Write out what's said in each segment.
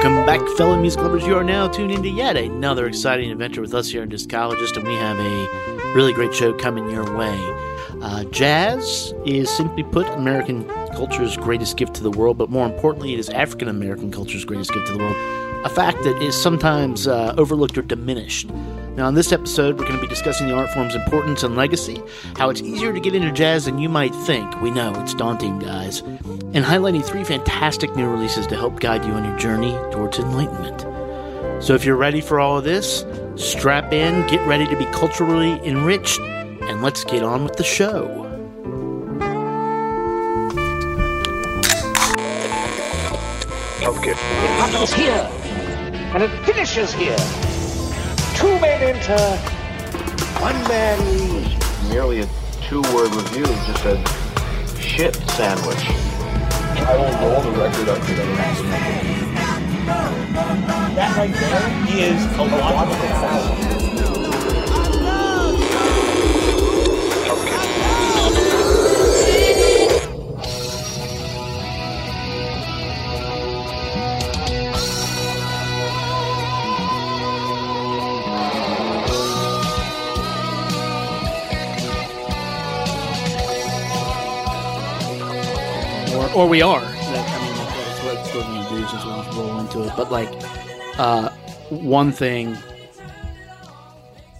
Welcome back, fellow music lovers. You are now tuned into yet another exciting adventure with us here in Discologist, and we have a really great show coming your way. Uh, jazz is simply put American culture's greatest gift to the world, but more importantly, it is African American culture's greatest gift to the world. A fact that is sometimes uh, overlooked or diminished. Now, in this episode, we're going to be discussing the art form's importance and legacy, how it's easier to get into jazz than you might think. We know it's daunting, guys. And highlighting three fantastic new releases to help guide you on your journey towards enlightenment. So, if you're ready for all of this, strap in, get ready to be culturally enriched, and let's get on with the show. Okay. It happens here, and it finishes here. Two men enter, one man leaves. Merely a two-word review just said, shit sandwich. I will roll the record up to the That right there is a logical fallacy. or, or we are. I mean, that's what we're going to do since we just roll into it. But like, uh, one thing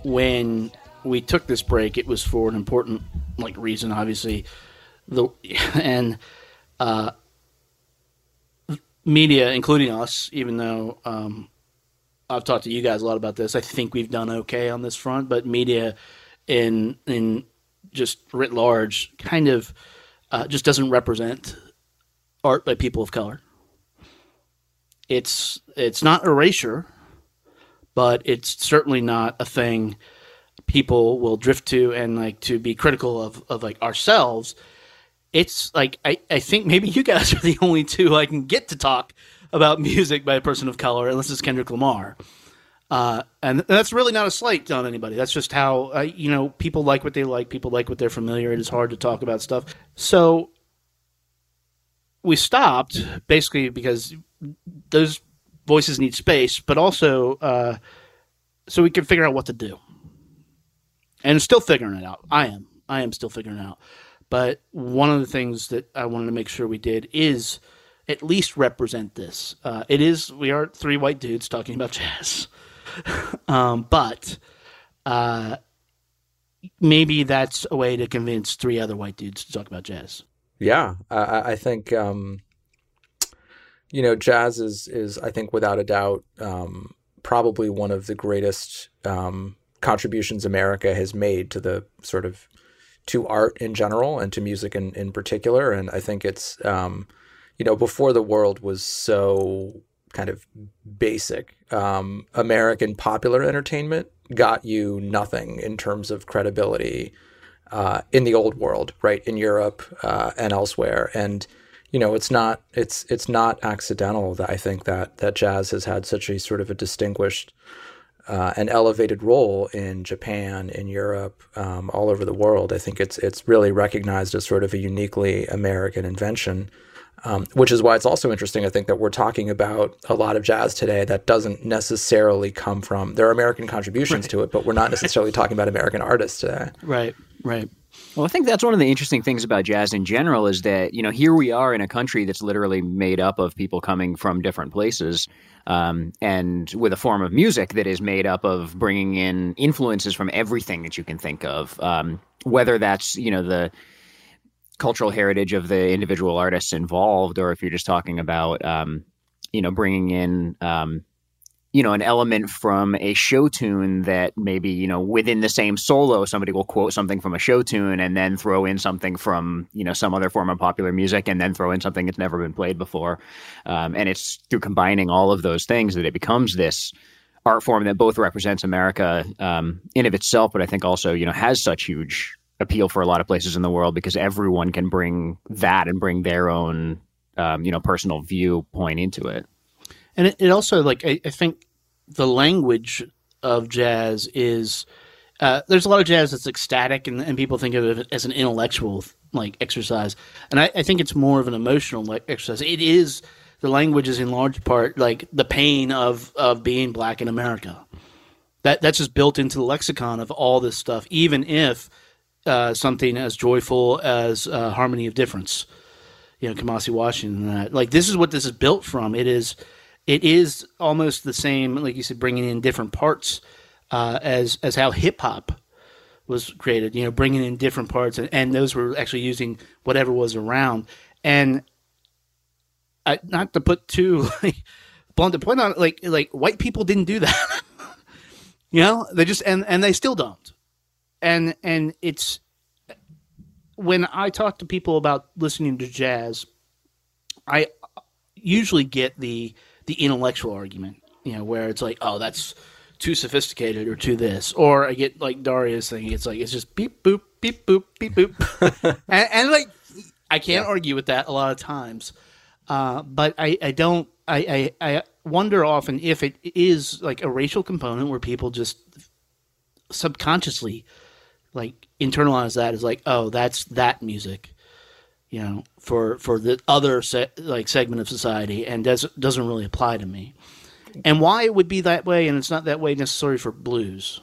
when we took this break, it was for an important like reason, obviously. The and uh, media, including us, even though um, I've talked to you guys a lot about this, I think we've done okay on this front. But media, in in just writ large, kind of uh, just doesn't represent art by people of color. It's it's not erasure, but it's certainly not a thing people will drift to and like to be critical of, of like ourselves. It's like I, I think maybe you guys are the only two I can get to talk about music by a person of color, unless it's Kendrick Lamar. Uh, and that's really not a slight on anybody. That's just how uh, you know people like what they like. People like what they're familiar. It is hard to talk about stuff. So we stopped basically because those voices need space, but also uh, so we can figure out what to do. And still figuring it out. I am. I am still figuring it out. But one of the things that I wanted to make sure we did is at least represent this. Uh, it is we are three white dudes talking about jazz, um, but uh, maybe that's a way to convince three other white dudes to talk about jazz. Yeah, I, I think um, you know jazz is is I think without a doubt um, probably one of the greatest um, contributions America has made to the sort of to art in general and to music in, in particular. And I think it's um, you know before the world was so kind of basic, um, American popular entertainment got you nothing in terms of credibility uh, in the old world, right? In Europe uh, and elsewhere, and you know, it's not it's it's not accidental that I think that that jazz has had such a sort of a distinguished uh, and elevated role in Japan, in Europe, um, all over the world. I think it's it's really recognized as sort of a uniquely American invention. Um, which is why it's also interesting, I think, that we're talking about a lot of jazz today that doesn't necessarily come from. There are American contributions Right. to it, but we're not necessarily talking about American artists today. Right. Right. Well, I think that's one of the interesting things about jazz in general is that, you know, here we are in a country that's literally made up of people coming from different places um, and with a form of music that is made up of bringing in influences from everything that you can think of, um, whether that's, you know, the cultural heritage of the individual artists involved or if you're just talking about, um, you know, bringing in, um, you know, an element from a show tune that maybe, you know, within the same solo, somebody will quote something from a show tune and then throw in something from, you know, some other form of popular music and then throw in something that's never been played before. Um, and it's through combining all of those things that it becomes this art form that both represents America um, in of itself, but I think also, you know, has such huge appeal for a lot of places in the world because everyone can bring that and bring their own, um, you know, personal viewpoint into it. And it, also like I, I think the language of jazz is uh, there's a lot of jazz that's ecstatic and, and people think of it as an intellectual like exercise and I, I think it's more of an emotional like exercise it is the language is in large part like the pain of of being black in America. That that's just built into the lexicon of all this stuff, even if uh, something as joyful as uh, harmony of difference, you know, Kamasi Washington. That like this is what this is built from. It is it is almost the same, like you said, bringing in different parts uh, as as how hip hop was created. You know, bringing in different parts, and, and those were actually using whatever was around. And I, not to put too like, blunt to point on, it, like like white people didn't do that. you know, they just and and they still don't. And and it's when I talk to people about listening to jazz, I usually get the the intellectual argument, you know, where it's like, oh, that's too sophisticated or too this, or I get like Darius thing. It's like it's just beep boop beep boop beep boop, and, and, like I can't yeah. argue with that a lot of times, uh, but I I don't I, I I wonder often if it is like a racial component where people just subconsciously like internalize that as like oh that's that music you know for for the other se- like segment of society and does doesn't really apply to me and why it would be that way, and it's not that way necessarily for blues.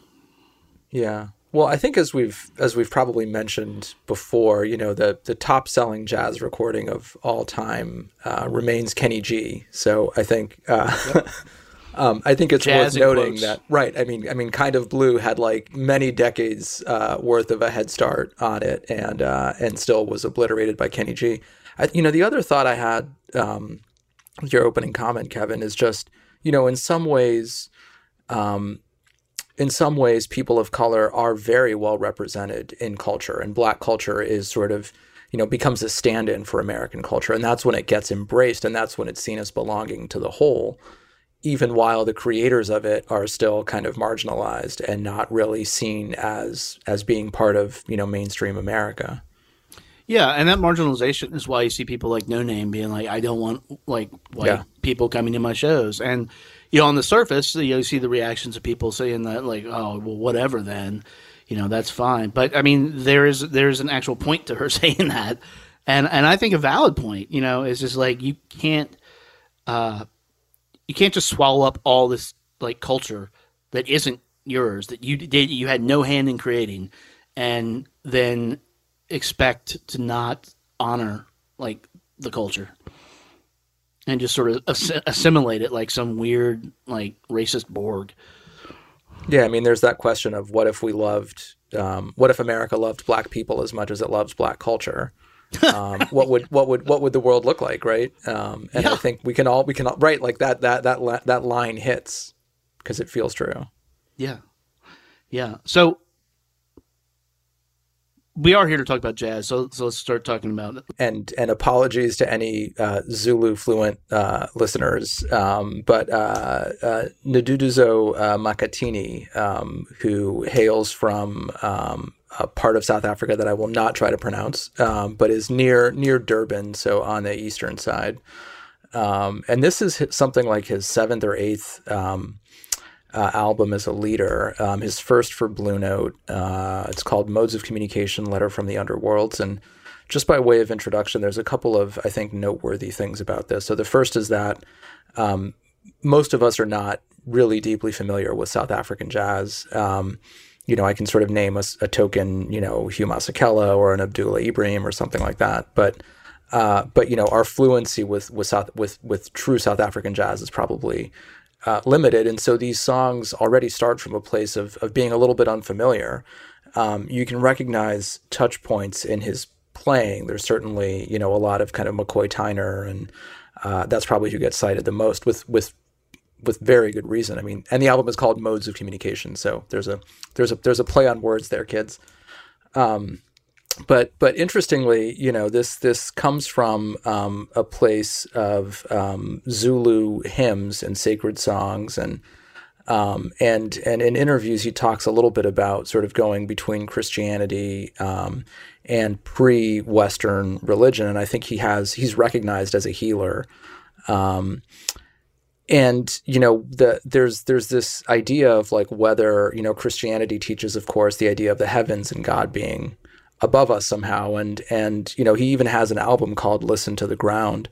Yeah. Well, I think as we've as we've probably mentioned before, you know, the the top selling jazz recording of all time uh, remains Kenny G. So I think uh, yep. um, I think it's jazz worth noting quotes. that right. I mean, I mean, kind of blue had like many decades uh, worth of a head start on it, and uh, and still was obliterated by Kenny G. I, you know, the other thought I had um, your opening comment, Kevin, is just you know, in some ways, um, in some ways, people of color are very well represented in culture, and Black culture is sort of, you know, becomes a stand-in for American culture, and that's when it gets embraced, and that's when it's seen as belonging to the whole, even while the creators of it are still kind of marginalized and not really seen as as being part of you know mainstream America. Yeah, and that marginalization is why you see people like Noname being like, I don't want like white yeah. people coming to my shows. And you know, on the surface, you, know, you see the reactions of people saying that like, oh, well, whatever then, you know, that's fine. But I mean, there is there's an actual point to her saying that, and and I think a valid point. You know, is just like you can't, uh, you can't just swallow up all this like culture that isn't yours that you did you had no hand in creating, and then expect to not honor like the culture and just sort of assimilate it like some weird like racist Borg. Yeah, I mean, there's that question of what if we loved, um, what if America loved black people as much as it loves black culture? Um, what would what would what would the world look like, right? Um, and yeah. I think we can all we can all, right like that that that that line hits because it feels true. Yeah, yeah. So we are here to talk about jazz, so, so let's start talking about it. And and apologies to any uh, Zulu fluent uh, listeners, um, but uh, uh, Nduduzo uh, Makhathini, um, who hails from um, a part of South Africa that I will not try to pronounce, um, but is near near Durban, so on the eastern side. Um, and this is something like his seventh or eighth um, uh, album as a leader. Um, his first for Blue Note. Uh, it's called Modes of Communication Letter from the Underworlds. And just by way of introduction, there's a couple of, I think, noteworthy things about this. So the first is that um, most of us are not really deeply familiar with South African jazz. Um, you know, I can sort of name a, a, token, you know, Hugh Masekela or an Abdullah Ibrahim or something like that. But uh, but you know, our fluency with with South with with true South African jazz is probably uh, limited, and so these songs already start from a place of of being a little bit unfamiliar. Um, you can recognize touch points in his playing. There's certainly you know a lot of kind of McCoy Tyner, and uh, that's probably who gets cited the most with with with very good reason. I mean, and the album is called Modes of Communication, so there's a there's a there's a play on words there, kids. Um, but but interestingly, you know, this this comes from um, a place of um, Zulu hymns and sacred songs, and um, and and in interviews he talks a little bit about sort of going between Christianity um, and pre-Western religion, and I think he has he's recognized as a healer. Um, and you know the, there's there's this idea of like whether you know Christianity teaches, of course, the idea of the heavens and God being above us somehow. And and you know he even has an album called Listen to the Ground.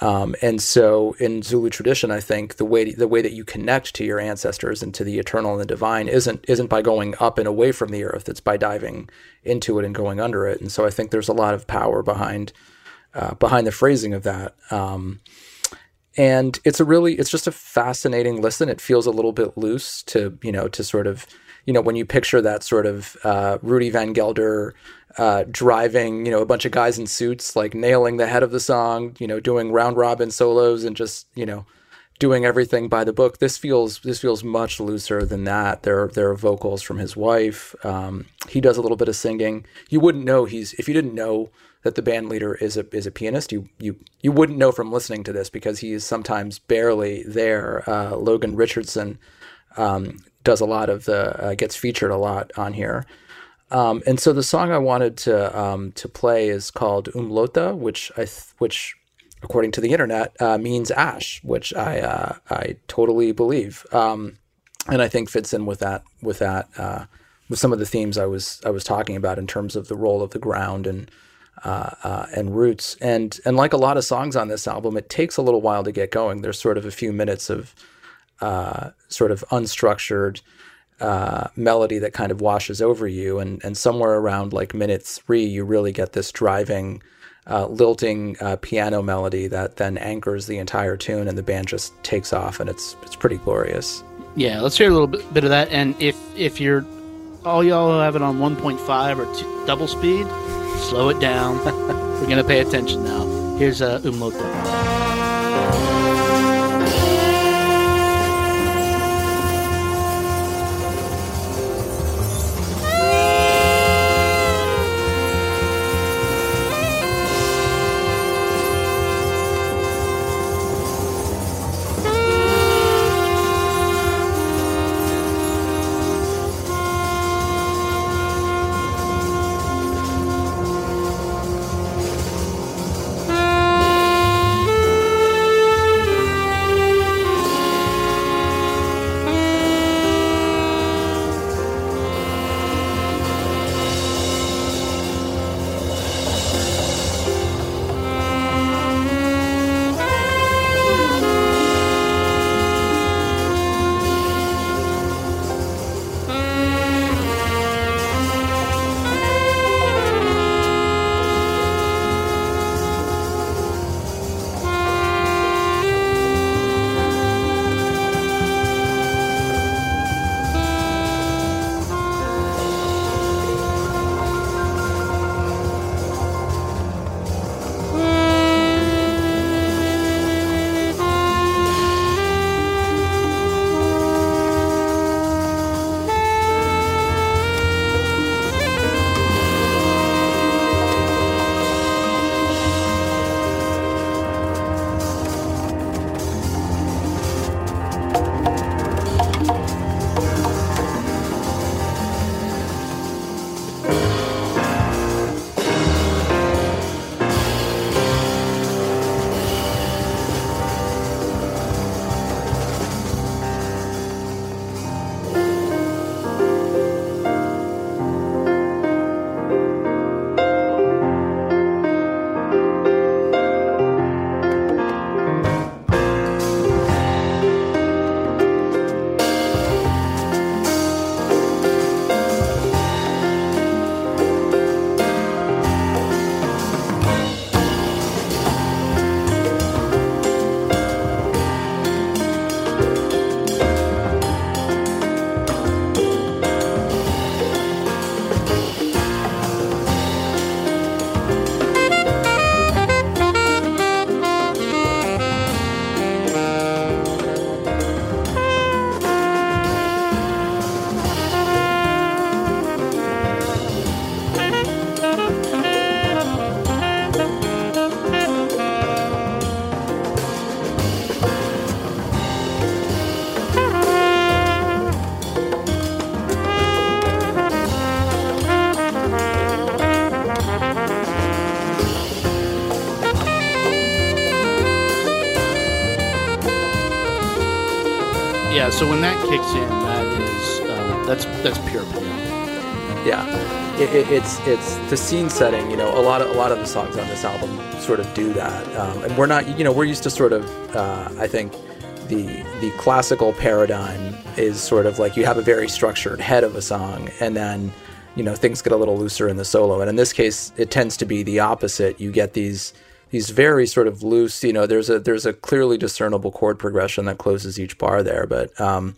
Um, and so, in Zulu tradition, I think the way the way that you connect to your ancestors and to the eternal and the divine isn't isn't by going up and away from the earth. It's by diving into it and going under it. And so, I think there's a lot of power behind uh, behind the phrasing of that. Um, and it's a really it's just a fascinating listen. It feels a little bit loose to you know to sort of you know when you picture that sort of uh, Rudy Van Gelder uh, driving, you know, a bunch of guys in suits, like nailing the head of the song, you know, doing round robin solos and just, you know, doing everything by the book. This feels this feels much looser than that. There there are vocals from his wife. Um, he does a little bit of singing. You wouldn't know he's if you didn't know that the band leader is a is a pianist. You you you wouldn't know from listening to this because he is sometimes barely there. Uh, Logan Richardson um, does a lot of the uh, gets featured a lot on here. Um, and so the song I wanted to um, to play is called Umlota, which I th- which according to the internet uh, means ash, which I uh, I totally believe, um, and I think fits in with that with that uh, with some of the themes I was I was talking about in terms of the role of the ground and uh, uh, and roots. And and like a lot of songs on this album, it takes a little while to get going. There's sort of a few minutes of uh, sort of unstructured uh, melody that kind of washes over you, and and somewhere around like minute three, you really get this driving, uh, lilting piano melody that then anchors the entire tune, and the band just takes off, and it's it's pretty glorious. Yeah, let's hear a little bit, bit of that. And if if you're all y'all have it on 1.5 or two, double speed, slow it down. We're gonna pay attention now. Here's uh, Umlota. So when that kicks in, that is uh, that's that's pure piano. Yeah. it, it, it's it's the scene setting. You know, a lot of a lot of the songs on this album sort of do that, um, and we're not. You know, we're used to sort of. Uh, I think the the classical paradigm is sort of like you have a very structured head of a song, and then you know things get a little looser in the solo. And in this case, it tends to be the opposite. You get these these very sort of loose. You know, there's a there's a clearly discernible chord progression that closes each bar there, but um,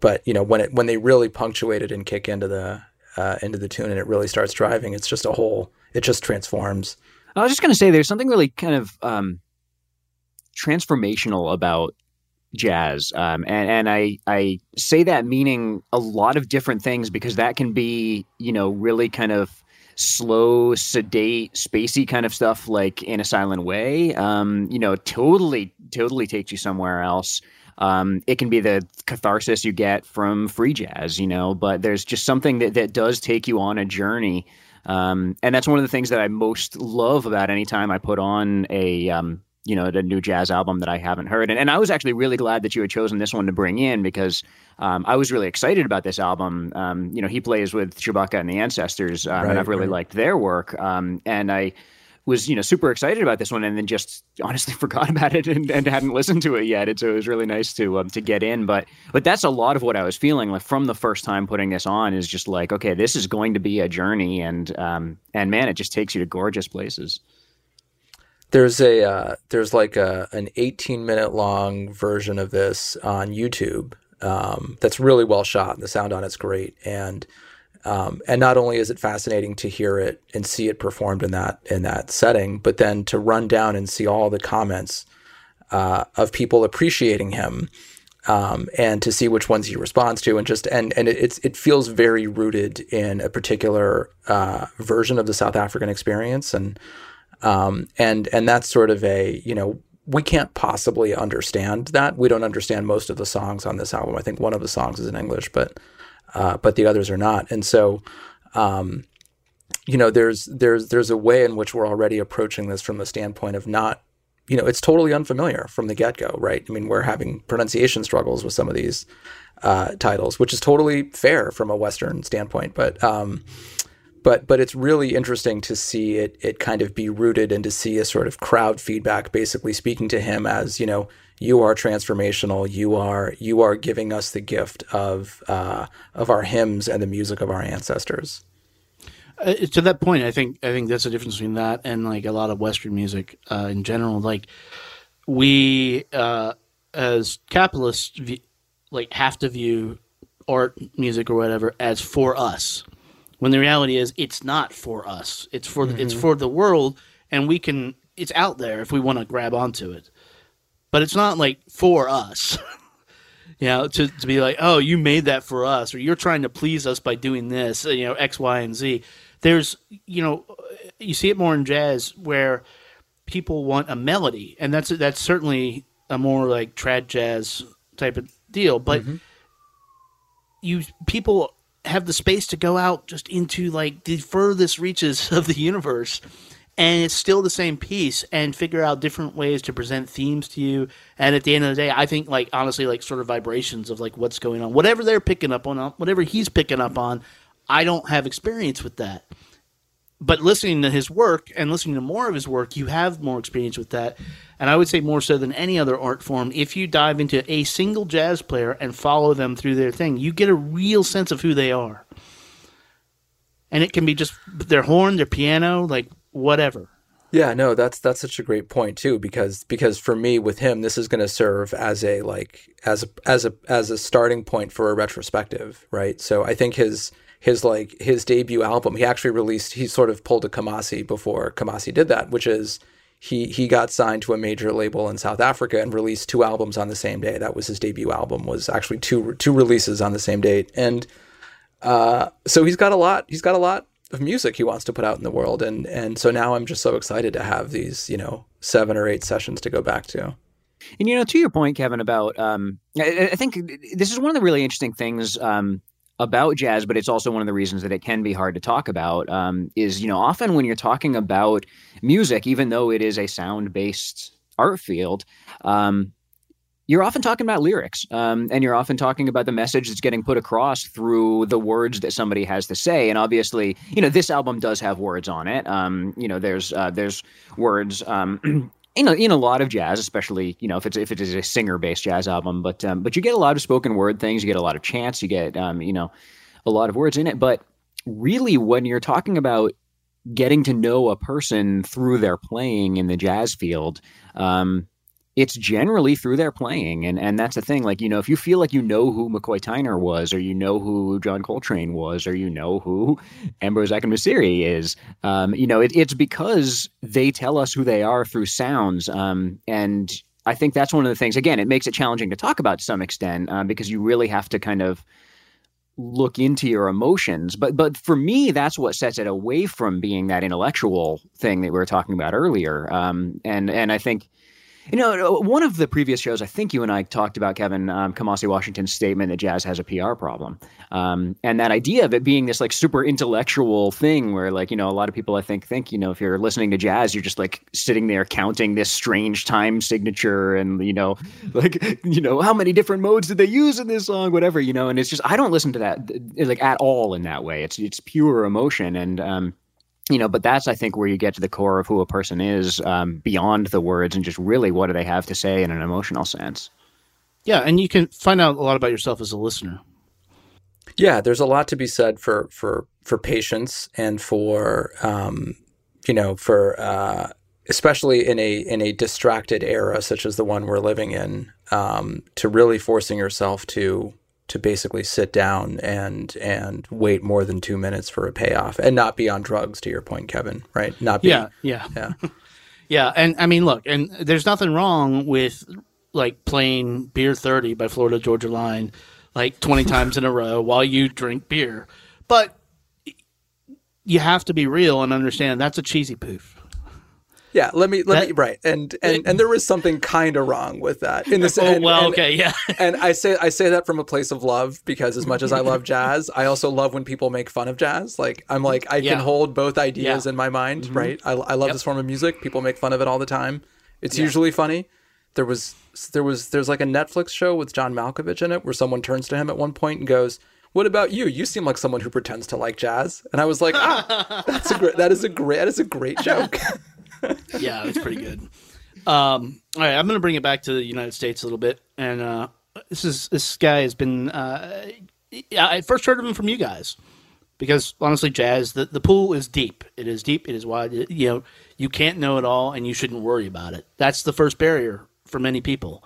but you know when it when they really punctuate it and kick into the uh, into the tune and it really starts driving, it's just a whole. It just transforms. I was just going to say, there's something really kind of um, transformational about jazz, um, and and I I say that meaning a lot of different things because that can be you know really kind of slow, sedate, spacey kind of stuff like in a silent way. Um, you know, totally totally takes you somewhere else. Um, it can be the catharsis you get from free jazz, you know, but there's just something that, that does take you on a journey. Um, and that's one of the things that I most love about any time I put on a, um, you know, the new jazz album that I haven't heard. And, and I was actually really glad that you had chosen this one to bring in because um, I was really excited about this album. Um, you know, he plays with Shabaka and the Ancestors, um, Right, and I've really right. liked their work. Um, and I was, you know, super excited about this one, and then just honestly forgot about it and, and hadn't listened to it yet. And so it was really nice to um, to get in. But but that's a lot of what I was feeling like from the first time putting this on is just like, okay, this is going to be a journey, and um, and man, it just takes you to gorgeous places. There's a uh, there's like a an 18 minute long version of this on YouTube um, that's really well shot. And The sound on it's great, and um, and not only is it fascinating to hear it and see it performed in that in that setting, but then to run down and see all the comments uh, of people appreciating him. Um, and to see which ones he responds to, and just and and it, it's it feels very rooted in a particular uh, version of the South African experience, and um, and and that's sort of a you know we can't possibly understand that. We don't understand most of the songs on this album. I think one of the songs is in English, but uh, but the others are not. And so, um, you know, there's there's there's a way in which we're already approaching this from the standpoint of not, you know, it's totally unfamiliar from the get go, right? I mean, we're having pronunciation struggles with some of these uh, titles, which is totally fair from a Western standpoint, but. Um, but but it's really interesting to see it it kind of be rooted and to see a sort of crowd feedback basically speaking to him as you know you are transformational. You are you are giving us the gift of uh, of our hymns and the music of our ancestors. Uh, to that point, I think I think that's the difference between that and like a lot of Western music uh, in general. Like we, uh, as capitalists, like have to view art, music, or whatever as for us, when the reality is it's not for us. It's for the, it's mm-hmm. for the world, and we can. It's out there if we want to grab onto it, but it's not like for us. you know, to, to be like, oh, you made that for us, or you're trying to please us by doing this, uh, you know, X, Y, and Z. There's, you know, uh, you see it more in jazz where people want a melody, and that's that's certainly a more like trad jazz type of deal. But mm-hmm. you people have the space to go out just into like the furthest reaches of the universe and it's still the same piece and figure out different ways to present themes to you. And at the end of the day i think like honestly like sort of vibrations of like what's going on. Whatever they're picking up on whatever he's picking up on i don't have experience with that but listening to his work and listening to more of his work you have more experience with that. And i would say more so than any other art form. If you dive into a single jazz player and follow them through their thing you get a real sense of who they are. And it can be just their horn their piano like whatever. Yeah, no, that's that's such a great point too because because for me with him this is going to serve as a like as a as a as a starting point for a retrospective, right? So I think his his like his debut album, he actually released he sort of pulled a Kamasi before Kamasi did that, which is he he got signed to a major label in South Africa and released two albums on the same day. That was his debut album was actually two two releases on the same date. And uh so he's got a lot he's got a lot of music he wants to put out in the world and and so now I'm just so excited to have these you know seven or eight sessions to go back to And you know, to your point, Kevin, about um, I, I think this is one of the really interesting things um, about jazz, but it's also one of the reasons that it can be hard to talk about. Um, is you know, often when you're talking about music, even though it is a sound-based art field, um, you're often talking about lyrics, um, and you're often talking about the message that's getting put across through the words that somebody has to say. And obviously, you know, this album does have words on it. Um, you know, there's uh, there's words. In a, in a lot of jazz, especially you know if it's if it is a singer based jazz album, but um, but you get a lot of spoken word things, you get a lot of chants, you get um, you know a lot of words in it. But really, when you're talking about getting to know a person through their playing in the jazz field, um, it's generally through their playing. And and that's the thing. Like, you know, if you feel like you know who McCoy Tyner was, or you know who John Coltrane was, or you know who Ambrose Akinmusire is, um, you know, it, it's because they tell us who they are through sounds. Um, and I think that's one of the things, again, it makes it challenging to talk about to some extent uh, because you really have to kind of look into your emotions but but for me that's what sets it away from being that intellectual thing that we were talking about earlier um, and and i think you know, uh, one of the previous shows, I think you and I talked about Kevin um, Kamasi Washington's statement that jazz has a PR problem, um, and that idea of it being this like super intellectual thing, where like you know a lot of people I think think you know if you're listening to jazz, you're just like sitting there counting this strange time signature, and you know like you know how many different modes did they use in this song, whatever you know, and it's just I don't listen to that like at all in that way. It's it's pure emotion, and um, you know, but that's I think where you get to the core of who a person is um, beyond the words and just really what do they have to say in an emotional sense. Yeah, and you can find out a lot about yourself as a listener. Yeah, there's a lot to be said for for for patience and for um, you know for uh, especially in a in a distracted era such as the one we're living in, um, to really forcing yourself to to basically sit down and and wait more than two minutes for a payoff and not be on drugs. To your point, Kevin, right? Not be, yeah, yeah, yeah, yeah. And I mean, look, and there's nothing wrong with like playing Beer Thirty by Florida Georgia Line like 20 times in a row while you drink beer, but you have to be real and understand that's a cheesy poof. Yeah, let me let that, me right, and and and there was something kind of wrong with that in this. Oh, and, well, and, okay, yeah. and I say I say that from a place of love because as much as I love jazz, I also love when people make fun of jazz. Like I'm like I yeah. can hold both ideas yeah. in my mind. Mm-hmm. Right, I, I love yep. this form of music. People make fun of it all the time. It's yeah. usually funny. There was there was there's like a Netflix show with John Malkovich in it where someone turns to him at one point and goes, what about you? You seem like someone who pretends to like jazz. And I was like, ah, that's a great, that is a great, that is a great joke. yeah, it's pretty good. Um, all right, I'm going to bring it back to the United States a little bit, and uh, this is this guy has been. Uh, I first heard of him from you guys because honestly, jazz the, the pool is deep. It is deep. It is wide. You know, you can't know it all, and you shouldn't worry about it. That's the first barrier for many people.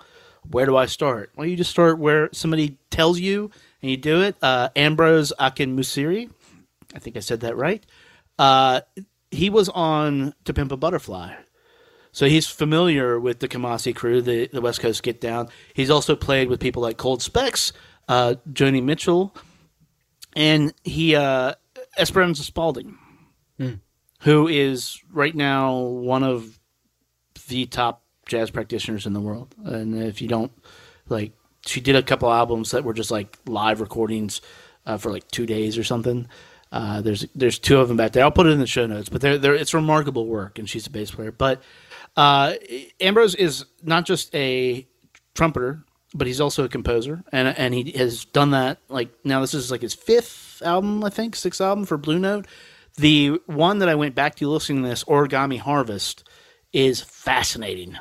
Where do I start? Well, you just start where somebody tells you, and you do it. Uh, Ambrose Akinmusire, I think I said that right. Uh, he was on To Pimp a Butterfly. So he's familiar with the Kamasi crew, the, the West Coast Get Down. He's also played with people like Cold Specks, uh, Joni Mitchell, and he uh, Esperanza Spalding, mm. who is right now one of the top jazz practitioners in the world. And if you don't like, she did a couple albums that were just like live recordings uh, for like two days or something. Uh, there's there's two of them back there. I'll put it in the show notes, but they're, they're it's remarkable work, and she's a bass player. But uh, Ambrose is not just a trumpeter, but he's also a composer, and and he has done that. Like now, this is like his fifth album, I think, sixth album for Blue Note. The one that I went back to listening to this, Origami Harvest, is fascinating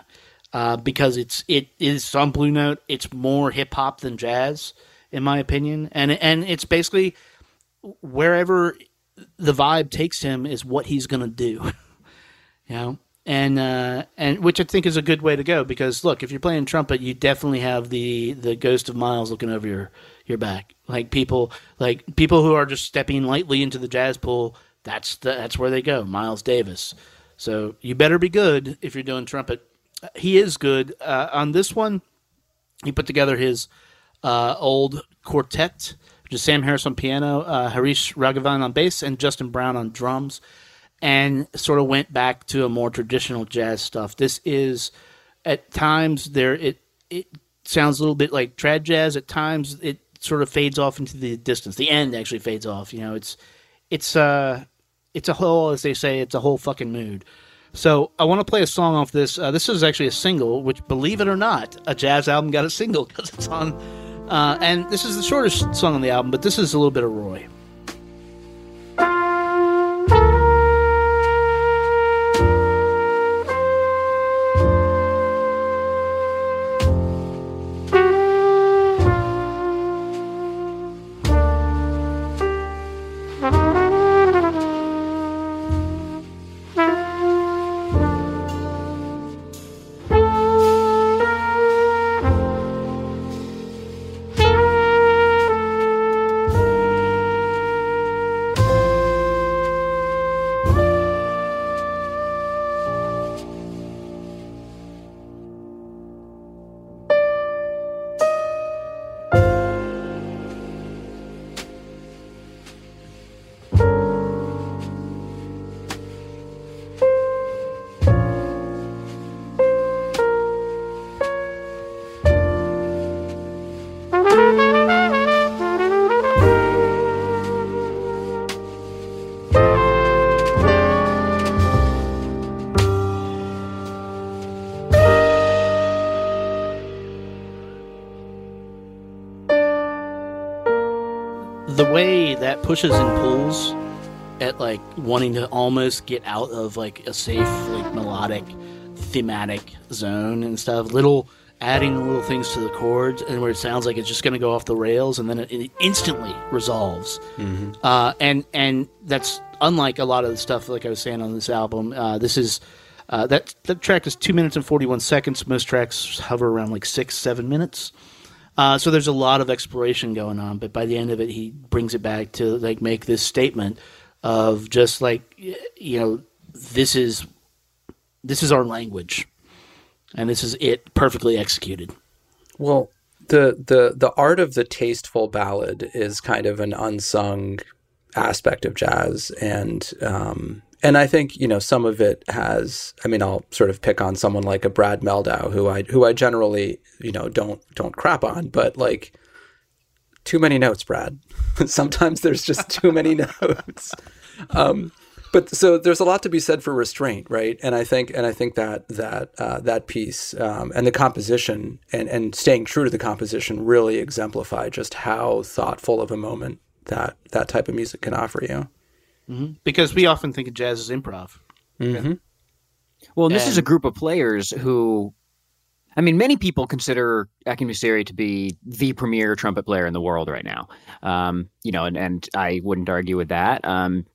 uh, because it's it is on Blue Note. It's more hip hop than jazz, in my opinion, and and it's basically wherever the vibe takes him is what he's going to do. you know, and uh, and which I think is a good way to go because look, if you're playing trumpet, you definitely have the the ghost of Miles looking over your your back. Like people like people who are just stepping lightly into the jazz pool. That's the, that's where they go. Miles Davis. So you better be good if you're doing trumpet. He is good uh, on this one. He put together his uh, old quartet just Sam Harris on piano, uh, Harish Raghavan on bass, and Justin Brown on drums, and sort of went back to a more traditional jazz stuff. This is at times there it it sounds a little bit like trad jazz. At times it sort of fades off into the distance. The end actually fades off. You know, it's it's uh it's a whole as they say it's a whole fucking mood. So I want to play a song off this. Uh, this is actually a single, which, believe it or not, a jazz album got a single because it's on. Uh, and this is the shortest song on the album, but this is a little bit of Roy. The way that pushes and pulls at like wanting to almost get out of like a safe like melodic thematic zone and stuff little adding little things to the chords and where it sounds like it's just going to go off the rails and then it, it instantly resolves. Uh, and and that's unlike a lot of the stuff like i was saying on this album uh, this is uh, that that track is two minutes and 41 seconds. Most tracks hover around like six seven minutes uh, so there's a lot of exploration going on, but by the end of it, he brings it back to like make this statement of just like you know this is this is our language, and this is it perfectly executed. Well, the the the art of the tasteful ballad is kind of an unsung aspect of jazz, and um, and I think you know some of it has. I mean, I'll sort of pick on someone like a Brad Mehldau, who I who I generally you know don't don't crap on, but like too many notes, Brad. Sometimes there's just too many notes. Um, but so there's a lot to be said for restraint, right? And I think and I think that that uh, that piece um, and the composition and and staying true to the composition really exemplify just how thoughtful of a moment that that type of music can offer you. Because we often think of jazz as improv. Well, this is a group of players who, I mean, many people consider Akinmusire to be the premier trumpet player in the world right now. Um, you know, and, and I wouldn't argue with that. Um,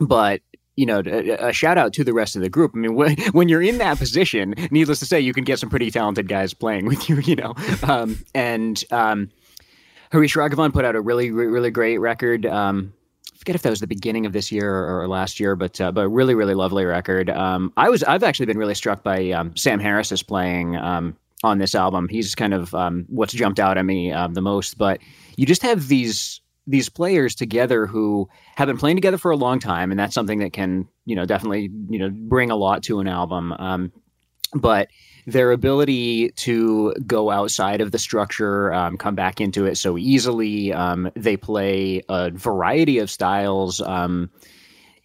but you know, a, a shout out to the rest of the group. I mean, when, when you're in that position, needless to say, you can get some pretty talented guys playing with you. You know, um, and um, Harish Raghavan put out a really, really great record. Um, I forget if that was the beginning of this year or, last year, but uh, but really, really lovely record. Um, I was I've actually been really struck by um, Sam is playing um, on this album. He's kind of um, what's jumped out at me um, the most. But you just have these these players together who have been playing together for a long time, and that's something that can you know definitely you know bring a lot to an album. Um, but their ability to go outside of the structure, um, come back into it so easily. Um, they play a variety of styles. Um,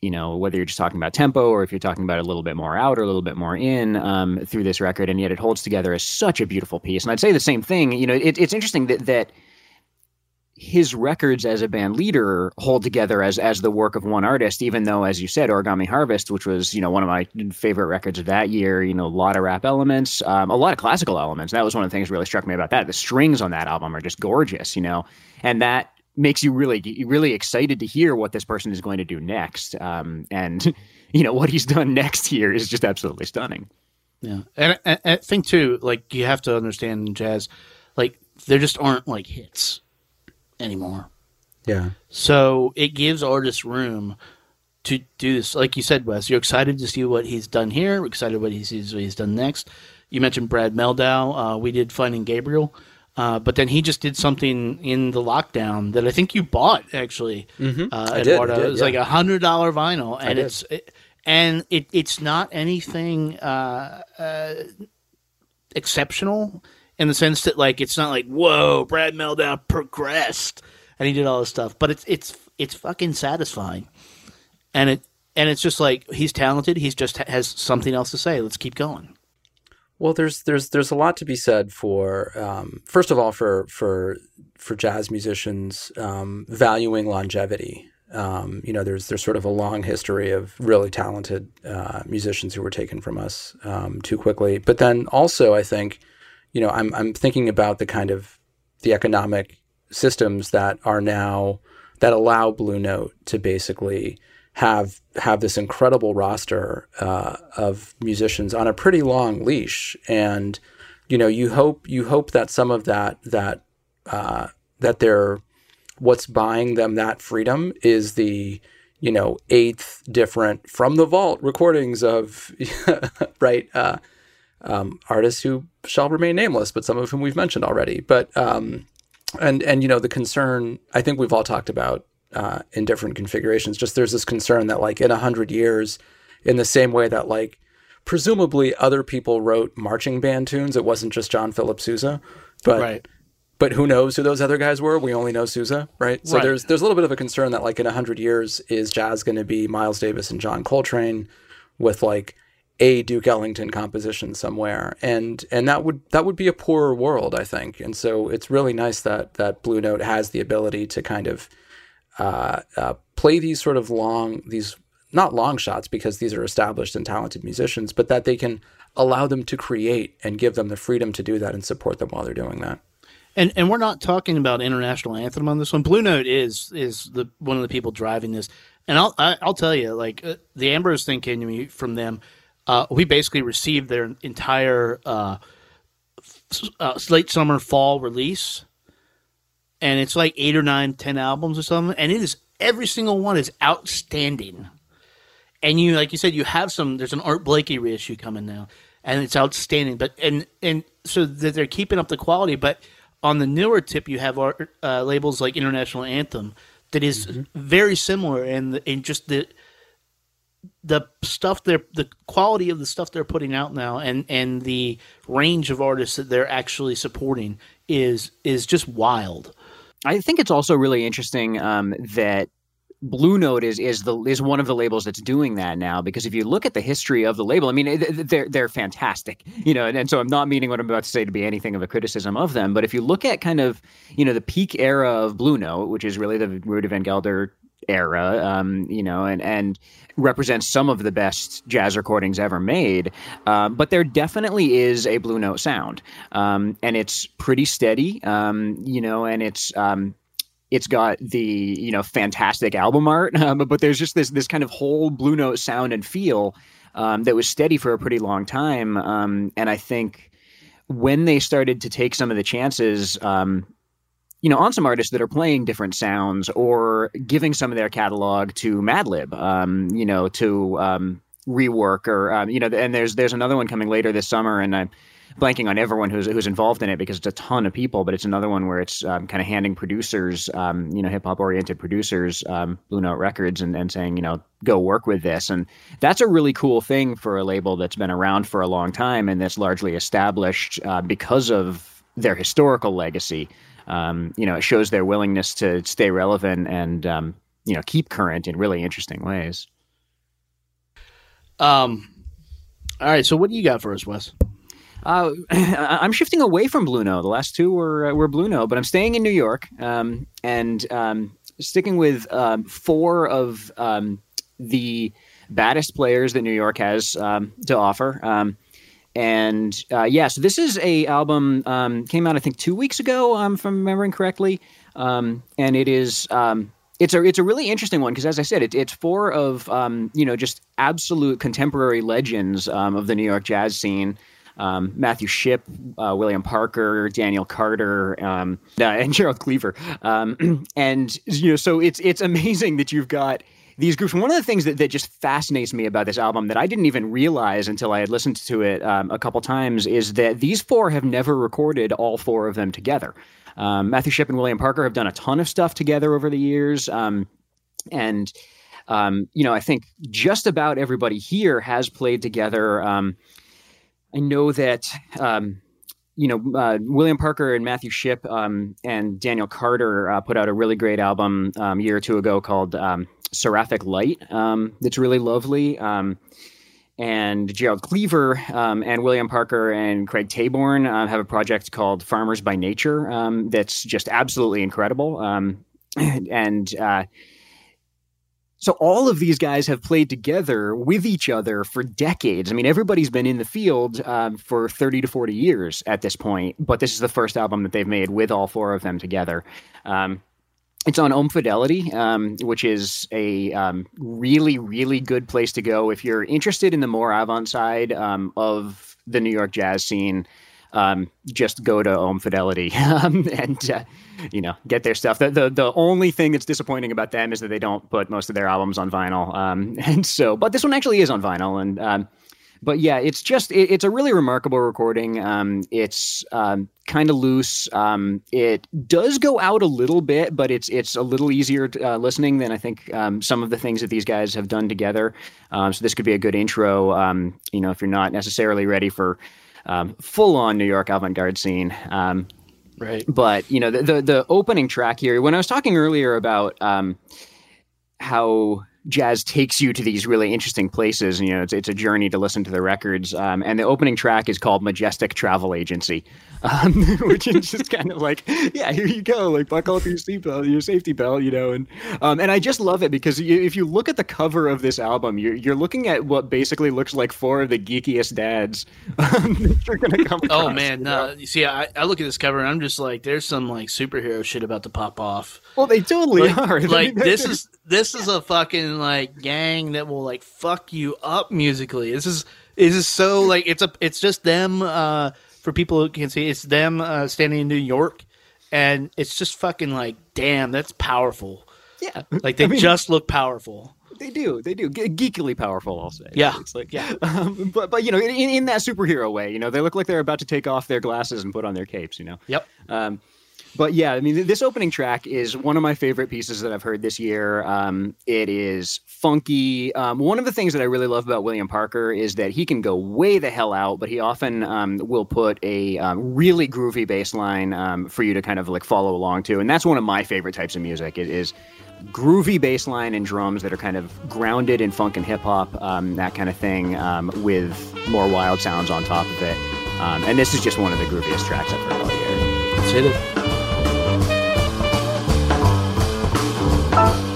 you know, whether you're just talking about tempo or if you're talking about a little bit more out or a little bit more in um, through this record, and yet it holds together as such a beautiful piece. And I'd say the same thing. You know, it, it's interesting that that his records as a band leader hold together as as the work of one artist, even though, as you said, Origami Harvest, which was you know one of my favorite records of that year, you know, a lot of rap elements, um, a lot of classical elements. That was one of the things that really struck me about that. The strings on that album are just gorgeous, you know, and that makes you really really excited to hear what this person is going to do next. Um, and you know what he's done next here is just absolutely stunning. Yeah, and I, I think too, like you have to understand jazz, like there just aren't like hits anymore. Yeah. So it gives artists room to do this. Like you said, Wes, you're excited to see what he's done here. We're excited what he sees what he's done next. You mentioned Brad Mehldau. Uh, we did Finding Gabriel, uh, but then he just did something in the lockdown that I think you bought actually. Mm-hmm. Uh, did, Eduardo. did, it was yeah. like a hundred dollar vinyl, and it's it, and it it's not anything uh, uh, exceptional in the sense that like it's not like whoa, Brad Mehldau progressed and he did all this stuff, but it's it's it's fucking satisfying, and it and it's just like he's talented. He's just has something else to say. Let's keep going. Well, there's there's there's a lot to be said for um, first of all for for for jazz musicians um, valuing longevity. Um, you know, there's there's sort of a long history of really talented uh, musicians who were taken from us um, too quickly. But then also, I think, you know, I'm I'm thinking about the kind of the economic systems that are now that allow Blue Note to basically have have this incredible roster uh, of musicians on a pretty long leash, and you know you hope you hope that some of that that uh, that they're what's buying them that freedom is the you know eighth different from the vault recordings of right uh, um, artists who shall remain nameless, but some of whom we've mentioned already. But um, and and you know the concern I think we've all talked about uh, in different configurations. Just there's this concern that like in a hundred years, in the same way that like presumably other people wrote marching band tunes, it wasn't just John Philip Sousa, but right. but who knows who those other guys were? We only know Sousa, right? So Right. there's there's a little bit of a concern that like in a hundred years, is jazz going to be Miles Davis and John Coltrane with like a Duke Ellington composition somewhere, and and that would that would be a poorer world, I think. And so it's really nice that that Blue Note has the ability to kind of uh, uh, play these sort of long these not long shots because these are established and talented musicians, but that they can allow them to create and give them the freedom to do that and support them while they're doing that. And and we're not talking about international anthem on this one. Blue Note is is the one of the people driving this. And I'll I, I'll tell you, like uh, the Ambrose thing came to me from them. Uh, we basically received their entire uh, uh, late summer fall release, and it's like eight or nine, ten albums or something. And it is every single one is outstanding. And you, like you said, you have some. There's an Art Blakey reissue coming now, and it's outstanding. But and and so that they're keeping up the quality. But on the newer tip, you have art, uh, labels like International Anthem that is very similar, and in just the the stuff they're the quality of the stuff they're putting out now, and and the range of artists that they're actually supporting is is just wild. I think it's also really interesting um, that Blue Note is is the is one of the labels that's doing that now because if you look at the history of the label, I mean they're they're fantastic, you know, and, and so I'm not meaning what I'm about to say to be anything of a criticism of them, but if you look at kind of you know the peak era of Blue Note, which is really the Rudy Van Gelder era, um, you know, and and represents some of the best jazz recordings ever made. Um, but there definitely is a Blue Note sound, um, and it's pretty steady, um, you know, and it's um, it's got the you know fantastic album art, um, but there's just this this kind of whole Blue Note sound and feel um, that was steady for a pretty long time, and I think when they started to take some of the chances. Um, you know, on some artists that are playing different sounds or giving some of their catalog to Madlib, um, you know, to um, rework or um, you know, and there's there's another one coming later this summer, and I'm blanking on everyone who's who's involved in it because it's a ton of people, but it's another one where it's um, kind of handing producers, um, you know, hip hop oriented producers, um, Blue Note Records, and, and saying, you know, go work with this, and that's a really cool thing for a label that's been around for a long time and that's largely established uh, because of their historical legacy. Um, you know, it shows their willingness to stay relevant and um, you know keep current in really interesting ways. Um, all right, so what do you got for us, Wes? Uh, I- I'm shifting away from Blue Note. The last two were uh, were Blue Note, but I'm staying in New York um, and um, sticking with um, four of um, the baddest players that New York has um, to offer. And uh, yeah, so this is a album um, came out I think two weeks ago, um, if I'm remembering correctly, um, and it is um, it's a it's a really interesting one because as I said, it, it's four of um, you know just absolute contemporary legends um, of the New York jazz scene. Matthew Shipp, uh, William Parker, Daniel Carter, uh, and Gerald Cleaver, and you know, so it's it's amazing that you've got these groups. One of the things that, that just fascinates me about this album that I didn't even realize until I had listened to it um, a couple times is that these four have never recorded all four of them together. Um, Matthew Shipp and William Parker have done a ton of stuff together over the years. Um, and, um, you know, I think just about everybody here has played together. Um, I know that um, you know, uh, William Parker and Matthew Shipp um, and Daniel Carter uh, put out a really great album um, a year or two ago called um, Seraphic Light. Um, that's really lovely. Um, and Gerald Cleaver um, and William Parker and Craig Taborn uh, have a project called Farmers by Nature that's just absolutely incredible. And uh, so all of these guys have played together with each other for decades. I mean, everybody's been in the field um, for 30 to 40 years at this point, but this is the first album that they've made with all four of them together. Um, it's on AUM Fidelity, um, which is a um, really, really good place to go if you're interested in the more avant side um, of the New York jazz scene. Um, just go to AUM Fidelity um, and uh, you know get their stuff. The, the the only thing that's disappointing about them is that they don't put most of their albums on vinyl. Um, and so, but this one actually is on vinyl, and um, but yeah, it's just it, it's a really remarkable recording. Um, it's um, kind of loose. Um, it does go out a little bit, but it's it's a little easier uh, listening than I think um, some of the things that these guys have done together. Um, so this could be a good intro. Um, you know, if you're not necessarily ready for um, full on New York avant garde scene. Right. but you know the, the the opening track here when i was talking earlier about um how jazz takes you to these really interesting places you know it's, it's a journey to listen to the records um, and the opening track is called majestic travel agency um, which is just kind of like yeah here you go like buckle up your seatbelt your safety belt you know and um, and i just love it because you, if you look at the cover of this album you're, you're looking at what basically looks like four of the geekiest dads um, that you're gonna come Oh man, you know? no. You see, I, I look at this cover and I'm just like, there's some like superhero shit about to pop off. well they totally Like, are I like mean, this is this is a fucking like gang that will like fuck you up musically. This is this is so like it's a it's just them uh for people who can see it's them uh standing in New York and it's just fucking like damn that's powerful. yeah Like they I mean- just look powerful. They do. They do. Ge- geekily powerful, I'll say. Yeah. It's like, Yeah. Um, but, but, you know, in, in that superhero way, you know, they look like they're about to take off their glasses and put on their capes, you know? Yep. Um, but yeah, I mean, this opening track is one of my favorite pieces that I've heard this year. Um, it is funky. Um, one of the things that I really love about William Parker is that he can go way the hell out, but he often um, will put a um, really groovy bass line um, for you to kind of like follow along to. And that's one of my favorite types of music. It is groovy bass line and drums that are kind of grounded in funk and hip hop, um, that kind of thing, with more wild sounds on top of it. And this is just one of the grooviest tracks I've heard all year. Let's hit it. So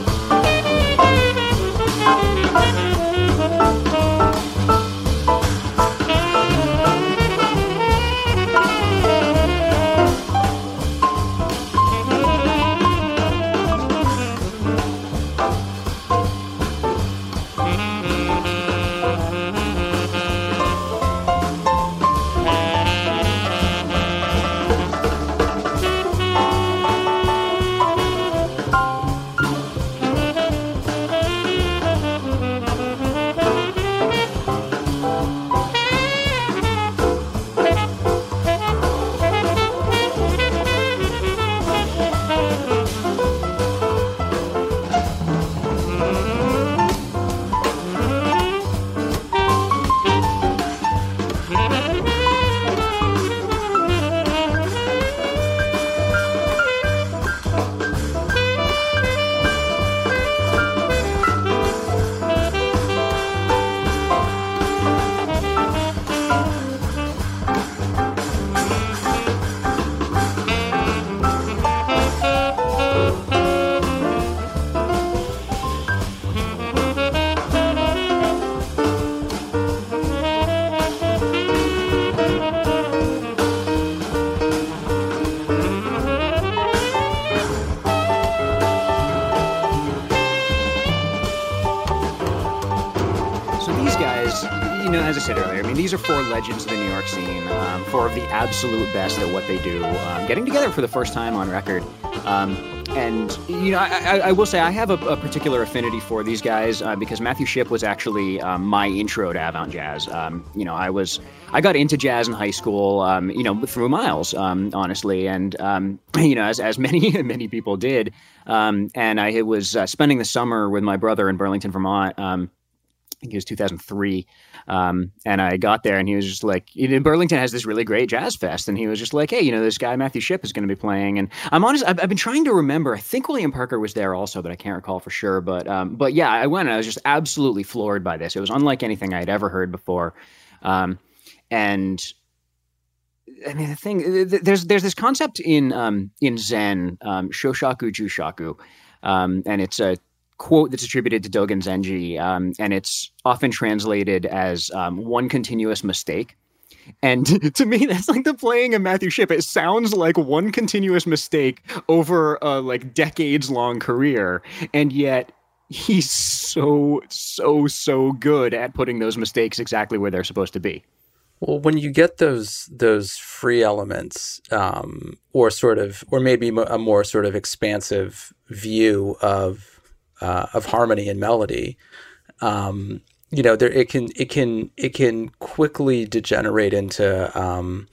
legends of the New York scene, um, four of the absolute best at what they do, um, getting together for the first time on record. Um, and you know, I, I, will say I have a, a particular affinity for these guys uh, because Matthew Shipp was actually um, my intro to avant jazz. Um, you know, I was I got into jazz in high school, um, you know, through Miles, um, honestly, and um, you know, as as many many people did. Um, and I was uh, spending the summer with my brother in Burlington, Vermont. Think it was 2003. Um, and I got there and he was just like, in Burlington has this really great jazz fest. And he was just like, hey, you know, this guy, Matthew Shipp, is going to be playing. And I'm honest, I've, I've, been trying to remember. I think William Parker was there also, but I can't recall for sure. But, um, but yeah, I went and I was just absolutely floored by this. It was unlike anything I'd ever heard before. Um, and I mean, the thing there's there's this concept in um, in Zen, um, Shoshaku Jushaku, um, and it's a quote that's attributed to Dogen Zenji, um, and it's often translated as um, one continuous mistake. And to me, that's like the playing of Matthew Shipp. It sounds like one continuous mistake over a like decades long career, and yet he's so so so good at putting those mistakes exactly where they're supposed to be. Well, when you get those those free elements, um, or sort of, or maybe a more sort of expansive view of uh, of harmony and melody, um, you know, there it can it can it can quickly degenerate into um,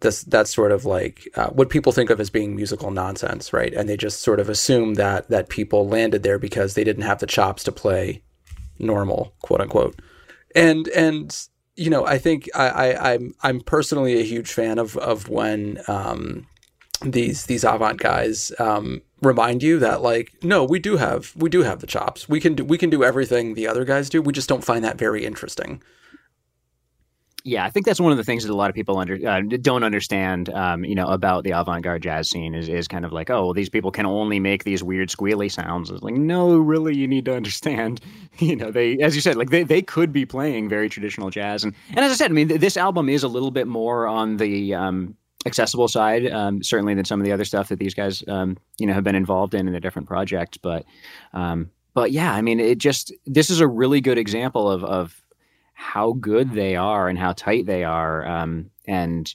this that sort of like uh, what people think of as being musical nonsense, right? And they just sort of assume that that people landed there because they didn't have the chops to play normal, quote unquote. And and you know, I think I, I I'm I'm personally a huge fan of of when um, these these avant guys um, remind you that like no we do have we do have the chops we can do we can do everything the other guys do we just don't find that very interesting yeah, I think that's one of the things that a lot of people under, uh, don't understand, um, you know, about the avant-garde jazz scene is, is kind of like, oh, well, these people can only make these weird squealy sounds. It's like, no, really, you need to understand, you know, they, as you said, like they, they could be playing very traditional jazz. And, and as I said, I mean, th- this album is a little bit more on the, um, accessible side, um, certainly than some of the other stuff that these guys, um, you know, have been involved in in the different projects. But, um, but yeah, I mean, it just this is a really good example of of how good they are and how tight they are, um, and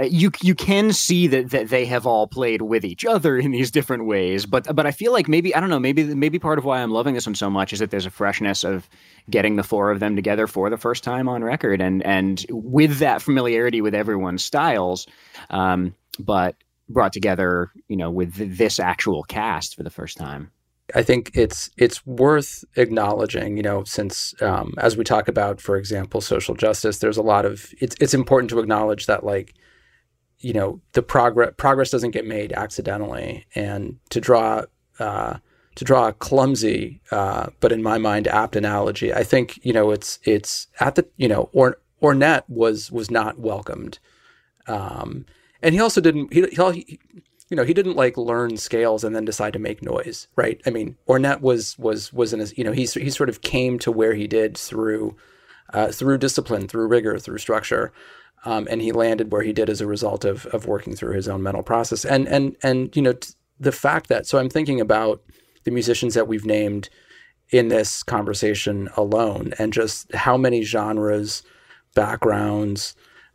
you you can see that, that they have all played with each other in these different ways but but I feel like maybe I don't know maybe maybe part of why I'm loving this one so much is that there's a freshness of getting the four of them together for the first time on record and and with that familiarity with everyone's styles um, but brought together you know with this actual cast for the first time. I think it's it's worth acknowledging, you know, since um, as we talk about, for example, social justice, there's a lot of it's it's important to acknowledge that like you know the progress progress doesn't get made accidentally, and to draw uh, to draw a clumsy uh, but in my mind apt analogy, I think you know it's it's at the you know or Ornette was was not welcomed, um, and he also didn't he, he you know he didn't like learn scales and then decide to make noise, right? I mean Ornette was was was in his you know he he sort of came to where he did through uh, through discipline, through rigor, through structure. Um, and he landed where he did as a result of of working through his own mental process. And and and you know t- the fact that so I'm thinking about the musicians that we've named in this conversation alone, and just how many genres, backgrounds,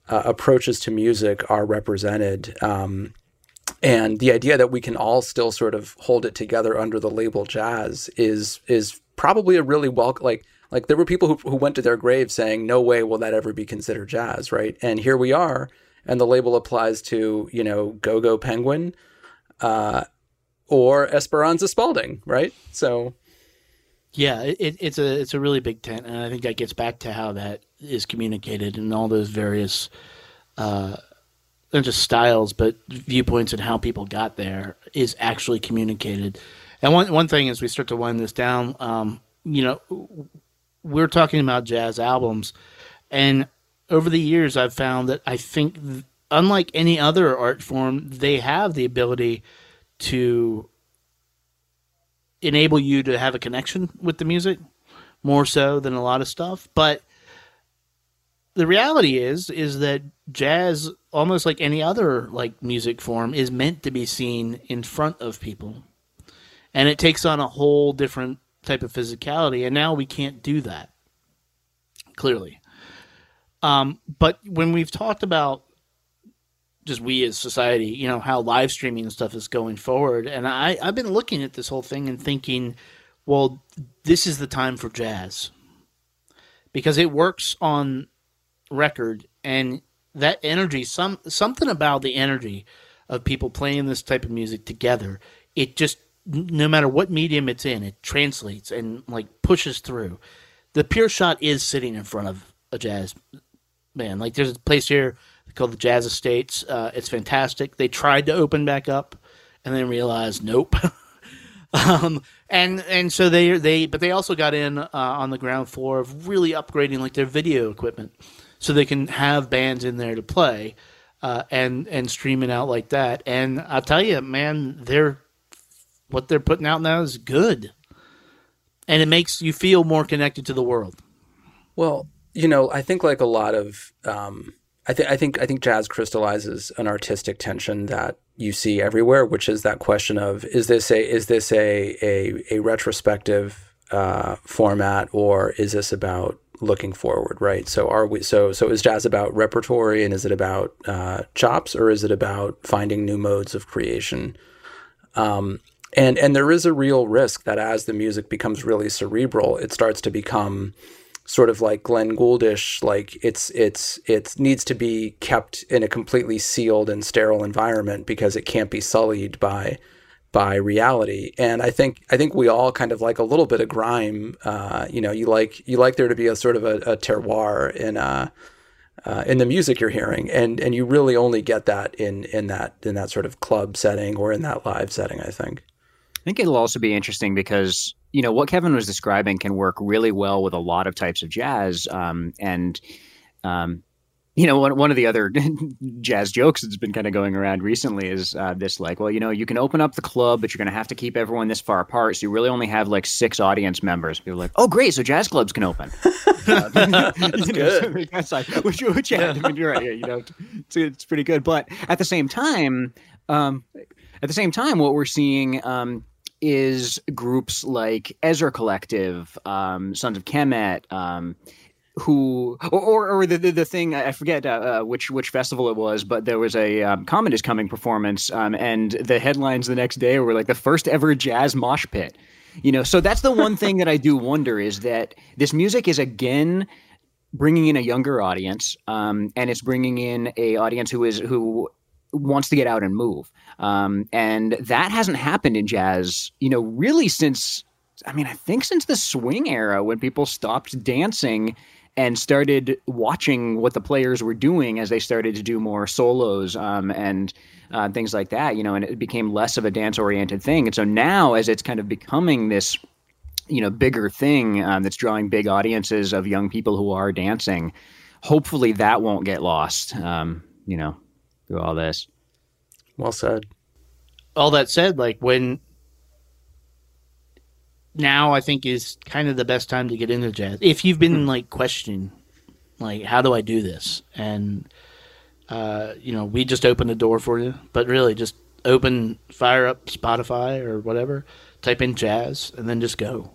uh, approaches to music are represented. Um, and the idea that we can all still sort of hold it together under the label jazz is is probably a really well like like there were people who, who went to their grave saying, no way will that ever be considered jazz, right? And here we are. And the label applies to, you know, Go Go Penguin uh, or Esperanza Spalding, right? So. Yeah, it, it's a it's a really big tent, and I think that gets back to how that is communicated and all those various, uh, not just styles, but viewpoints and how people got there is actually communicated. And one one thing as we start to wind this down, um, you know, we're talking about jazz albums, and over the years, I've found that I think, unlike any other art form, they have the ability to enable you to have a connection with the music more so than a lot of stuff. But the reality is, is that jazz, almost like any other like music form, is meant to be seen in front of people, and it takes on a whole different type of physicality, and now we can't do that. Clearly, um, but when we've talked about just we as society, you know, how live streaming and stuff is going forward, and I I've been looking at this whole thing and thinking, well, this is the time for jazz because it works on record and that energy some something about the energy of people playing this type of music together it just no matter what medium it's in, it translates and like pushes through. The pure shot is sitting in front of a jazz band. Like there's a place here called the Jazz Estates. Uh, it's fantastic. They tried to open back up and then realized nope. um, and and so they they but they also got in uh, on the ground floor of really upgrading like their video equipment so they can have bands in there to play uh, and and streaming out like that. And I'll tell you, man, they're what they're putting out now is good, and it makes you feel more connected to the world. Well, you know, I think like a lot of, um, I think I think I think jazz crystallizes an artistic tension that you see everywhere, which is that question of is this a is this a a, a retrospective uh, format or is this about looking forward, right? So are we so so is jazz about repertory and is it about uh, chops or is it about finding new modes of creation? Um, and and there is a real risk that as the music becomes really cerebral, it starts to become sort of like Glenn Gouldish, like it's it's it needs to be kept in a completely sealed and sterile environment because it can't be sullied by by reality. And I think I think we all kind of like a little bit of grime. Uh, you know, you like you like there to be a sort of a, a terroir in uh, uh, in the music you're hearing, and and you really only get that in in that in that sort of club setting or in that live setting. I think. I think it'll also be interesting because you know what Kevin was describing can work really well with a lot of types of jazz, um, and um, you know, one, one of the other jazz jokes that's been kind of going around recently is uh, this like, well, you know, you can open up the club, but you're going to have to keep everyone this far apart. So you really only have like six audience members. People are like, oh, great. So jazz clubs can open. that's good. like, which, which yeah, I mean, you're right. Yeah, you know, it's, it's pretty good. But at the same time, um, at the same time, what we're seeing um, is groups like Ezra Collective, um, Sons of Kemet, um, who or, or, the, the, thing I forget uh, uh, which which festival it was, but there was a um, is Coming performance, um, and the headlines the next day were like the first ever jazz mosh pit. You know, so that's the one thing that I do wonder is that this music is again bringing in a younger audience, um, and it's bringing in a audience who is who wants to get out and move, um, and that hasn't happened in jazz. You know, really since I mean, I think since the swing era when people stopped dancing and started watching what the players were doing as they started to do more solos um, and uh, things like that, you know, and it became less of a dance oriented thing. And so now, as it's kind of becoming this, you know, bigger thing um, that's drawing big audiences of young people who are dancing, hopefully that won't get lost, um, you know, through all this. Well said. All that said, like when now I think is kind of the best time to get into jazz. If you've been like questioning, like how do I do this, and uh, you know, we just open the door for you, but really just open, fire up Spotify or whatever, type in jazz, and then just go.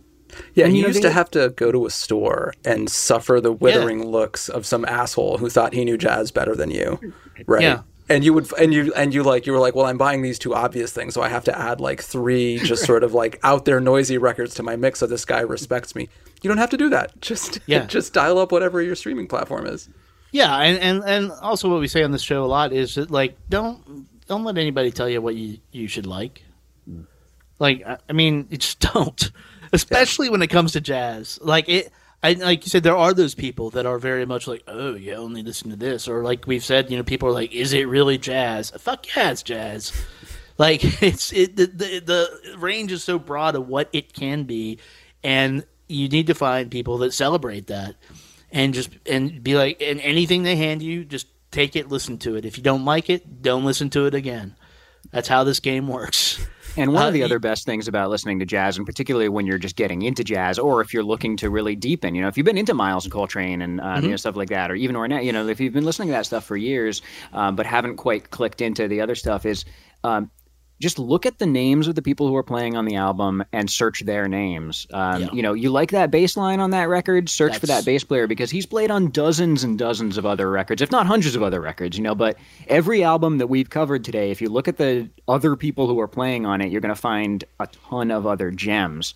Yeah, and you, used to have to go to a store and suffer the withering yeah. looks of some asshole who thought he knew jazz better than you, right? Yeah and you would and you and you like you were like well i'm buying these two obvious things so i have to add like three just sort of like out there noisy records to my mix so this guy respects me. You don't have to do that. Just yeah. just dial up whatever your streaming platform is. Yeah and, and and also what we say on this show a lot is that like don't don't let anybody tell you what you you should like. Mm. Like i mean just don't especially yeah. when it comes to jazz. Like it I, like you said, there are those people that are very much like, oh, you only listen to this, or like we've said, you know, people are like, is it really jazz? Fuck yeah, it's jazz. Like it's it the, the the range is so broad of what it can be, and you need to find people that celebrate that, and just and be like, and anything they hand you, just take it, listen to it. If you don't like it, don't listen to it again. That's how this game works. And one uh, of the other best things about listening to jazz, and particularly when you're just getting into jazz, or if you're looking to really deepen, you know, if you've been into Miles and Coltrane and um, mm-hmm. you know stuff like that, or even Ornette, you know, if you've been listening to that stuff for years, um, but haven't quite clicked into the other stuff, is um, just look at the names of the people who are playing on the album and search their names. Um, yeah. You know, you like that bass line on that record, search That's... for that bass player because he's played on dozens and dozens of other records, if not hundreds of other records, you know. But every album that we've covered today, if you look at the other people who are playing on it, you're going to find a ton of other gems.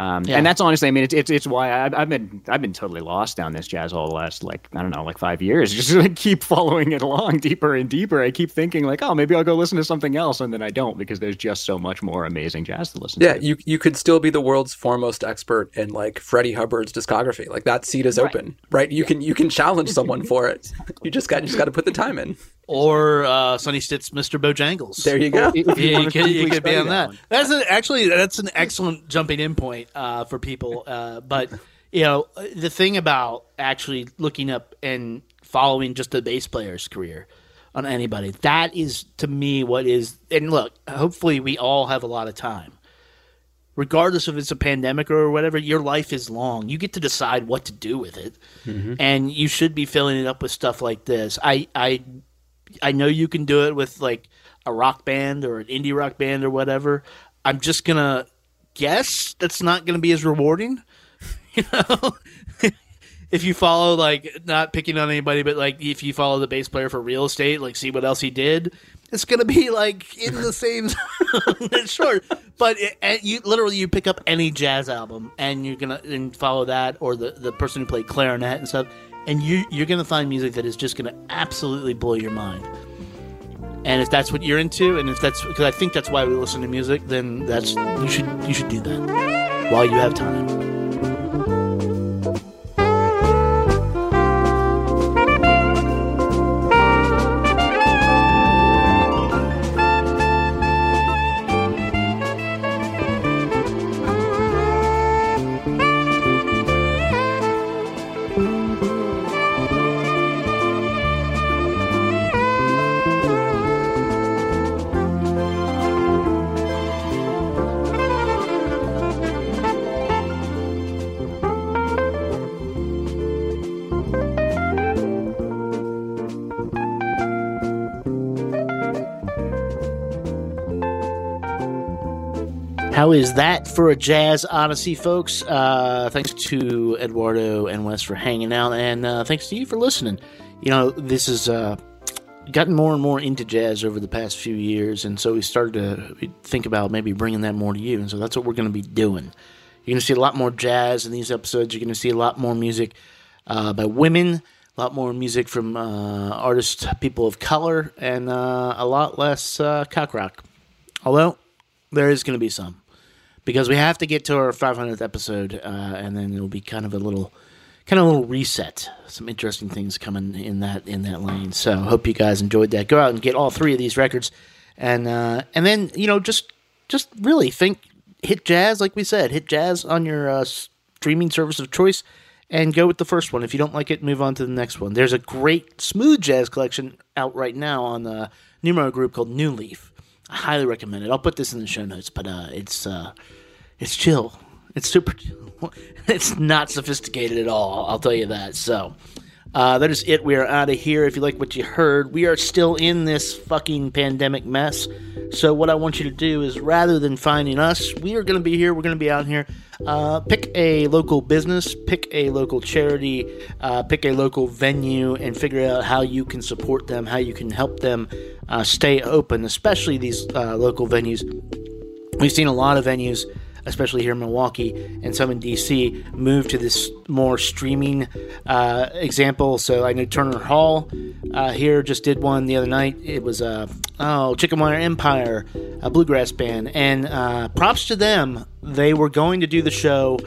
Um, Yeah. And that's honestly, I mean, it's it's, it's why I've, I've been I've been totally lost down this jazz all the last like I don't know like five years. Just like keep following it along deeper and deeper. I keep thinking like, oh, maybe I'll go listen to something else, and then I don't because there's just so much more amazing jazz to listen Yeah, to. you you could still be the world's foremost expert in like Freddie Hubbard's discography. Like that seat is open, right? You can you can challenge someone for it. You just got you just got to put the time in. Or uh, Sonny Stitt's Mr. Bojangles. There you go. If you yeah, you could, you could be on that. one. That's an, actually that's an excellent jumping in point uh, for people. Uh, but you know, the thing about actually looking up and following just a bass player's career on anybody that is to me what is. And look, hopefully we all have a lot of time. Regardless if it's a pandemic or whatever, your life is long. You get to decide what to do with it, and you should be filling it up with stuff like this. I, I I know you can do it with like a rock band or an indie rock band or whatever. I'm just gonna guess that's not gonna be as rewarding. You know, if you follow like not picking on anybody, but like if you follow the bass player for real estate, like see what else he did, it's gonna be like in the same. short, but it, you literally you pick up any jazz album and you're gonna and follow that or the the person who played clarinet and stuff, and you you're gonna find music that is just gonna absolutely blow your mind. And if that's what you're into, and if that's because I think that's why we listen to music, then that's you should you should do that while you have time. Is that for a jazz odyssey, folks? Uh, thanks to Eduardo and Wes for hanging out, and uh, thanks to you for listening. You know, this has uh, gotten more and more into jazz over the past few years, and so we started to think about maybe bringing that more to you, and so that's what we're going to be doing. You're going to see a lot more jazz in these episodes. You're going to see a lot more music uh, by women, a lot more music from uh, artists, people of color, and uh, a lot less uh, cock rock. Although there is going to be some because we have to get to our 500th episode, uh, and then it'll be kind of a little, kind of a little reset. Some interesting things coming in that in that lane. So hope you guys enjoyed that. Go out and get all three of these records, and uh, and then you know just just really think hit jazz like we said, hit jazz on your uh, streaming service of choice. And go with the first one. If you don't like it, move on to the next one. There's a great smooth jazz collection out right now on the numero group called New Leaf. I highly recommend it. I'll put this in the show notes, but uh, it's uh, it's chill. It's super chill. It's not sophisticated at all. I'll tell you that. So uh, that is it. We are out of here. If you like what you heard, we are still in this fucking pandemic mess. So what I want you to do is, rather than finding us, we are going to be here. We're going to be out here. Uh, pick a local business, pick a local charity, uh, pick a local venue, and figure out how you can support them, how you can help them uh, stay open, especially these uh, local venues. We've seen a lot of venues, especially here in Milwaukee and some in DC, move to this more streaming uh, example. So I know Turner Hall uh, here just did one the other night. It was uh, oh Chicken Wire Empire, a bluegrass band, and uh, props to them. They were going to do the show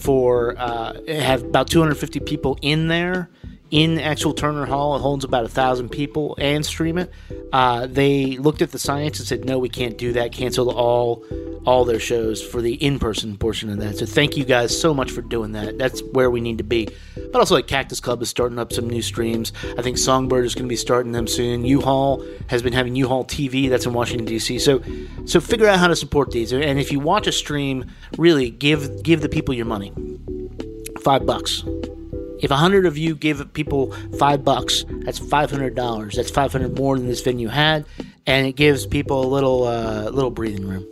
for uh, have about 250 people in there in actual Turner Hall. It holds about a thousand people and stream it. Uh, they looked at the science and said, "No, we can't do that. Cancel all all their shows for the in person portion of that." So thank you guys so much for doing that. That's where we need to be. But also, like Cactus Club is starting up some new streams. I think Songbyrd is going to be starting them soon. U-Haul has been having U-Haul TV. That's in Washington D.C. So so figure out how to support these. And if you watch a stream, really give give the people your money. Five bucks. If a hundred of you give people five bucks, that's five hundred dollars. That's five hundred more than this venue had, and it gives people a little uh, little breathing room.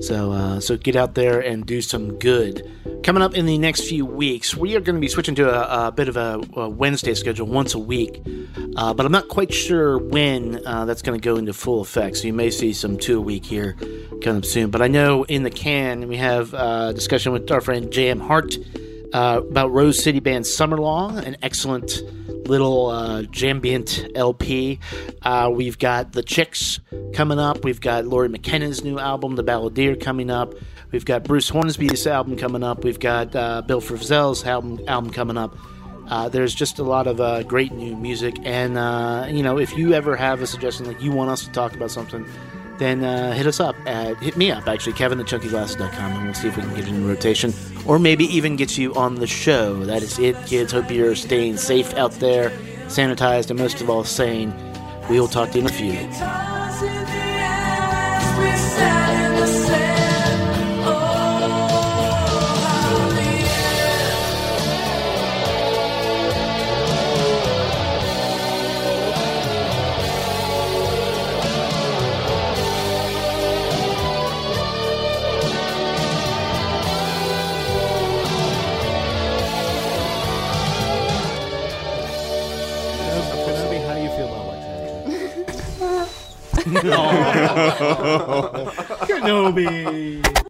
So, uh, so get out there and do some good. Coming up in the next few weeks, we are going to be switching to a, a bit of a, a, Wednesday schedule once a week, uh, but I'm not quite sure when uh, that's going to go into full effect. So you may see some two a week here coming up soon. But I know in the can we have a discussion with our friend J.M. Hart uh, about Rose City Band Summer Long, an excellent little uh, jambient LP. Uh, we've got the Chicks coming up. We've got Lori McKenna's new album, The Balladeer, coming up. We've got Bruce Hornsby's album coming up. We've got uh, Bill Frisell's album, album coming up. Uh, there's just a lot of uh, great new music, and uh, you know, if you ever have a suggestion like you want us to talk about something, then uh, hit us up at hit me up actually Kevin at chunkyglasses.com and we'll see if we can get you in rotation or maybe even get you on the show. That is it, kids. Hope you're staying safe out there, sanitized, and most of all sane. We will talk to you in a few. Kenobi.